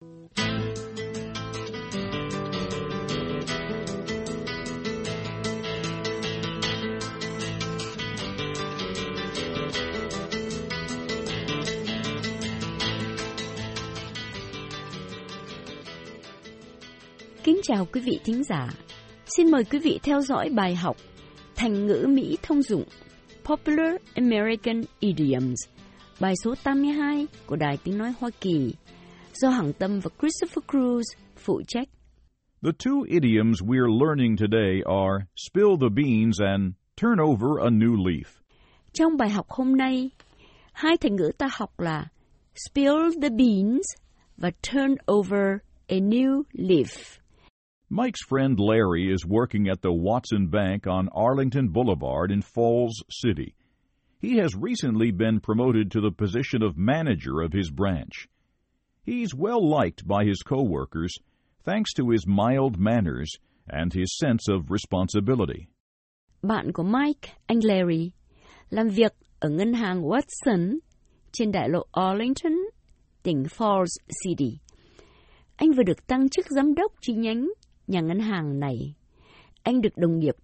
Kính chào quý vị thính giả. Xin mời quý vị theo dõi bài học Thành ngữ Mỹ thông dụng Popular American Idioms, bài số 82 của Đài Tiếng Nói Hoa Kỳ, do Hằng Tâm và Christopher Cruz phụ trách. The two idioms we're learning today are spill the beans and turn over a new leaf. Trong bài học hôm nay, hai thành ngữ ta học là spill the beans và turn over a new leaf. Mike's friend Larry is working at the Watson Bank on Arlington Boulevard in Falls City. He has recently been promoted to the position of manager of his branch. He's well liked by his coworkers thanks to his mild manners and his sense of responsibility. Bạn của Mike, anh Larry, làm việc ở ngân hàng Watson trên đại lộ Arlington, tỉnh Falls City. Anh vừa được tăng chức giám đốc chi nhánh nhà ngân hàng này. Anh được đồng nghiệp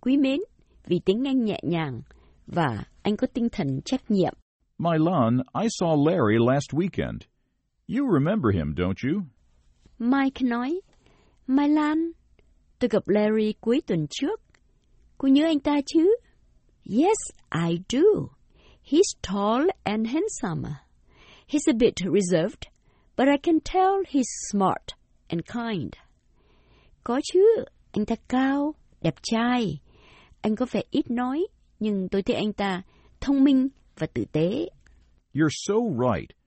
quý mến vì tiếng Anh nhẹ nhàng và anh có tinh thần trách nhiệm. Milan, I saw Larry last weekend. You remember him, don't you? Mike nói, Mai Lan, tôi gặp Larry cuối tuần trước. Cô nhớ anh ta chứ? Yes, I do. He's tall and handsome. He's a bit reserved, but I can tell he's smart and kind. Có chứ, anh ta cao, đẹp trai. Anh có vẻ ít nói, nhưng tôi thấy anh ta thông minh và tử tế. You're so right.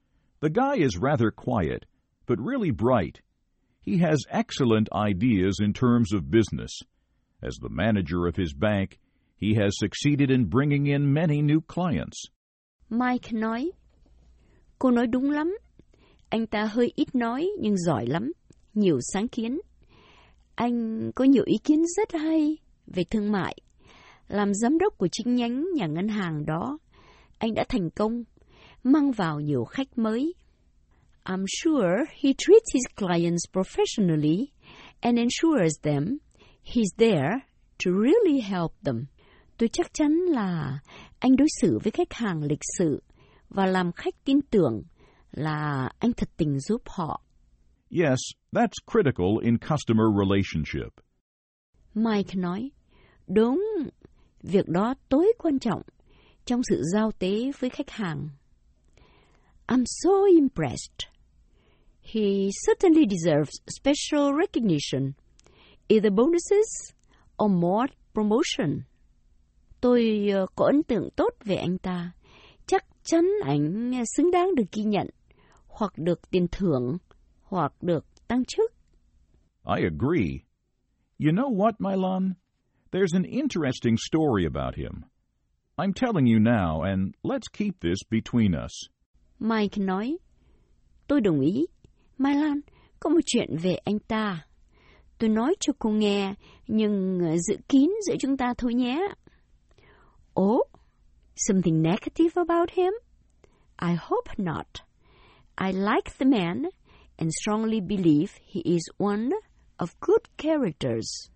The guy is rather quiet, but really bright. He has excellent ideas in terms of business. As the manager of his bank, he has succeeded in bringing in many new clients. Mike nói, cô nói đúng lắm. Anh ta hơi ít nói nhưng giỏi lắm, nhiều sáng kiến. Anh có nhiều ý kiến rất hay về thương mại. Làm giám đốc của chi nhánh nhà ngân hàng đó, anh đã thành công, mang vào nhiều khách mới. I'm sure he treats his clients professionally and ensures them he's there to really help them. Tôi chắc chắn là anh đối xử với khách hàng lịch sự và làm khách tin tưởng là anh thật tình giúp họ. Yes, that's critical in customer relationship. Mike nói, đúng, việc đó tối quan trọng trong sự giao tế với khách hàng. I'm so impressed. He certainly deserves special recognition, either bonuses or more promotion. Tôi có ấn tượng tốt về anh ta. Chắc chắn anh xứng đáng được ghi nhận hoặc được tiền thưởng hoặc được tăng chức. I agree. You know what, Milan? There's an interesting story about him. I'm telling you now, and let's keep this between us. Mike nói, tôi đồng ý. Mai Lan, có một chuyện về anh ta. Tôi nói cho cô nghe, nhưng ờ, giữ kín giữa chúng ta thôi nhé. Oh, something negative about him? I hope not. I like the man and strongly believe he is one of good characters.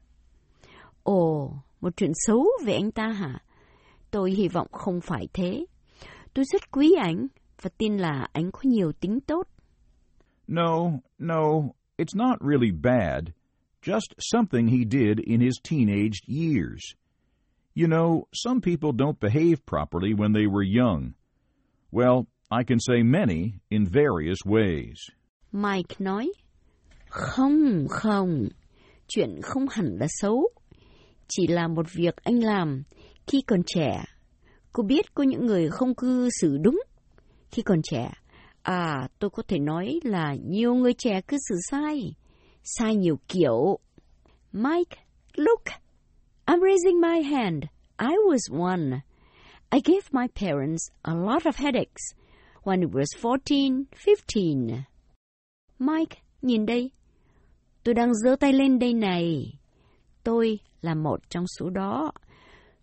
Ồ, một chuyện xấu về anh ta hả? Tôi hy vọng không phải thế. Tôi rất quý anh và tin là anh có nhiều tính tốt. No, no, it's not really bad. Just something he did in his teenage years. You know, some people don't behave properly when they were young. Well, I can say many in various ways. Mike nói, không, không, chuyện không hẳn là xấu. Chỉ là một việc anh làm khi còn trẻ. Cô biết có những người không cư xử đúng khi còn trẻ. À, tôi có thể nói là nhiều người trẻ cứ xử sai. Sai nhiều kiểu. Mike, look, I'm raising my hand. I was one. I gave my parents a lot of headaches when I was 14, 15. Mike, nhìn đây. Tôi đang giơ tay lên đây này. Tôi là một trong số đó.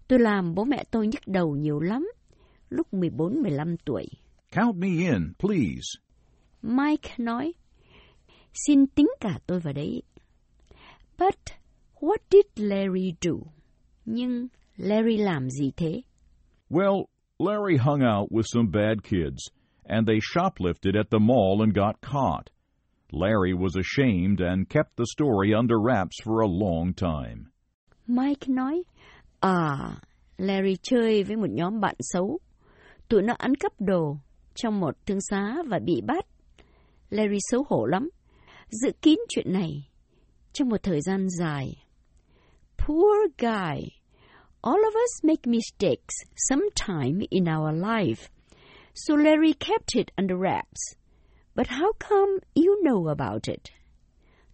Tôi làm bố mẹ tôi nhức đầu nhiều lắm. Lúc 14-15 tuổi. Count me in, please. Mike nói, Xin tính cả tôi vào đấy. But what did Larry do? Nhưng Larry làm gì thế? Well, Larry hung out with some bad kids, and they shoplifted at the mall and got caught. Larry was ashamed and kept the story under wraps for a long time. Mike nói, à, Larry chơi với một nhóm bạn xấu. Tụi nó ăn cắp đồ trong một thương xá và bị bắt. Larry xấu hổ lắm, giữ kín chuyện này trong một thời gian dài. Poor guy. All of us make mistakes sometime in our life. So Larry kept it under wraps. But how come you know about it?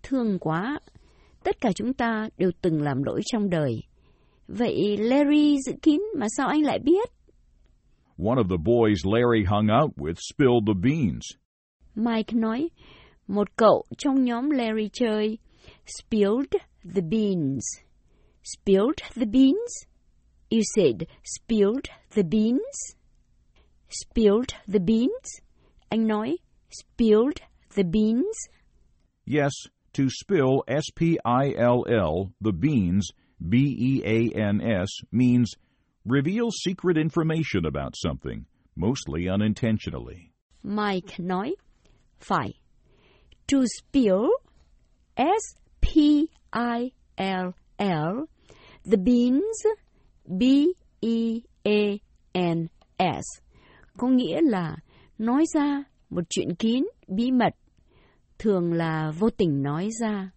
Thương quá. Tất cả chúng ta đều từng làm lỗi trong đời. Vậy Larry giữ kín mà sao anh lại biết? One of the boys Larry hung out with spilled the beans. Mike nói, một cậu trong nhóm Larry chơi spilled the beans. Spilled the beans? You said spilled the beans? Spilled the beans? Anh nói spilled the beans? Yes, to spill S P I L L, the beans, B E A N S, means reveal secret information about something, mostly unintentionally. Mike nói, phải. To spill, S P I L L, the beans, B E A N S, có nghĩa là nói ra một chuyện kín, bí mật, thường là vô tình nói ra.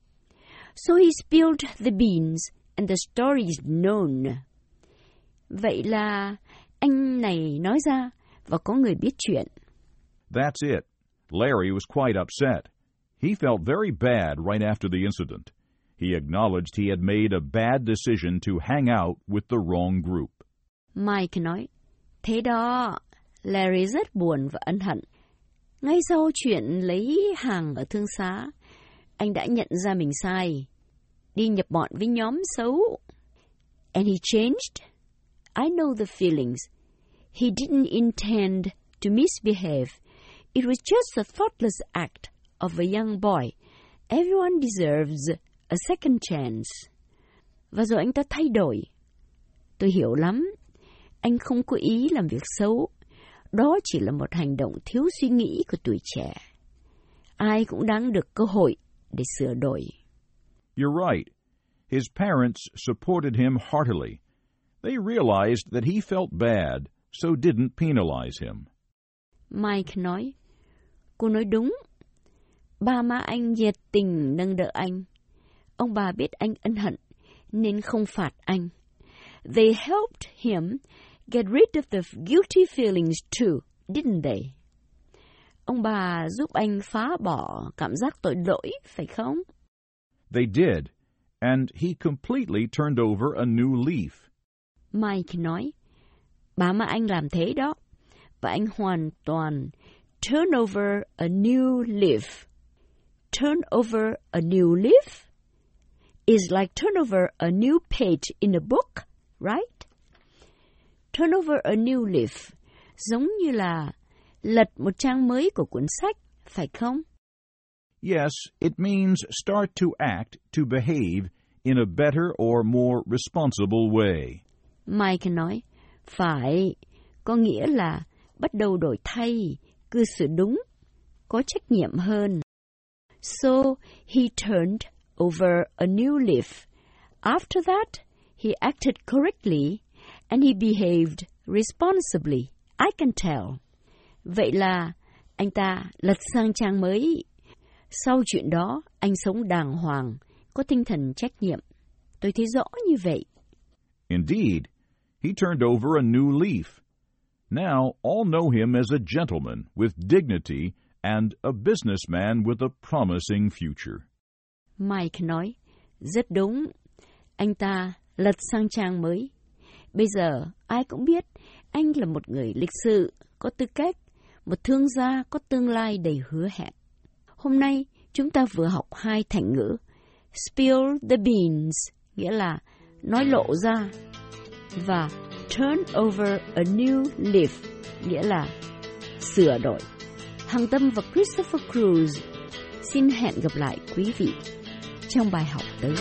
So he spilled the beans and the story is known. Vậy là anh này nói ra và có người biết chuyện. That's it. Larry was quite upset. He felt very bad right after the incident. He acknowledged he had made a bad decision to hang out with the wrong group. Mike nói, thế đó, Larry rất buồn và ân hận. Ngay sau chuyện lấy hàng ở thương xá, anh đã nhận ra mình sai, đi nhập bọn với nhóm xấu. And he changed? I know the feelings. He didn't intend to misbehave. It was just a thoughtless act of a young boy. Everyone deserves a second chance. Và rồi anh ta thay đổi. Tôi hiểu lắm. Anh không có ý làm việc xấu. Đó chỉ là một hành động thiếu suy nghĩ của tuổi trẻ. Ai cũng đáng được cơ hội để sửa đổi. You're right. His parents supported him heartily. They realized that he felt bad, so didn't penalize him. Mike nói, cô nói đúng. Ba má anh nhiệt tình nâng đỡ anh. Ông bà biết anh ân hận, nên không phạt anh. They helped him get rid of the guilty feelings too, didn't they? Ông bà giúp anh phá bỏ cảm giác tội lỗi, phải không? They did, and he completely turned over a new leaf. Mike nói, bà mà anh làm thế đó, và anh hoàn toàn turn over a new leaf. Turn over a new leaf is like turn over a new page in a book, right? Turn over a new leaf, giống như là lật một trang mới của cuốn sách, phải không? Yes, it means start to act, to behave in a better or more responsible way. Mike nói, phải, có nghĩa là bắt đầu đổi thay, cư xử đúng, có trách nhiệm hơn. So he turned over a new leaf. After that, he acted correctly and he behaved responsibly. I can tell. Vậy là anh ta lật sang trang mới. Sau chuyện đó, anh sống đàng hoàng, có tinh thần trách nhiệm. Tôi thấy rõ như vậy. Indeed, he turned over a new leaf. Now all know him as a gentleman with dignity and a businessman with a promising future. Mike nói, rất đúng. Anh ta lật sang trang mới. Bây giờ ai cũng biết anh là một người lịch sự, có tư cách, một thương gia có tương lai đầy hứa hẹn. Hôm nay chúng ta vừa học hai thành ngữ spill the beans, nghĩa là nói lộ ra, và turn over a new leaf, nghĩa là sửa đổi. Hằng Tâm và Christopher Cruz Xin hẹn gặp lại quý vị trong bài học tới.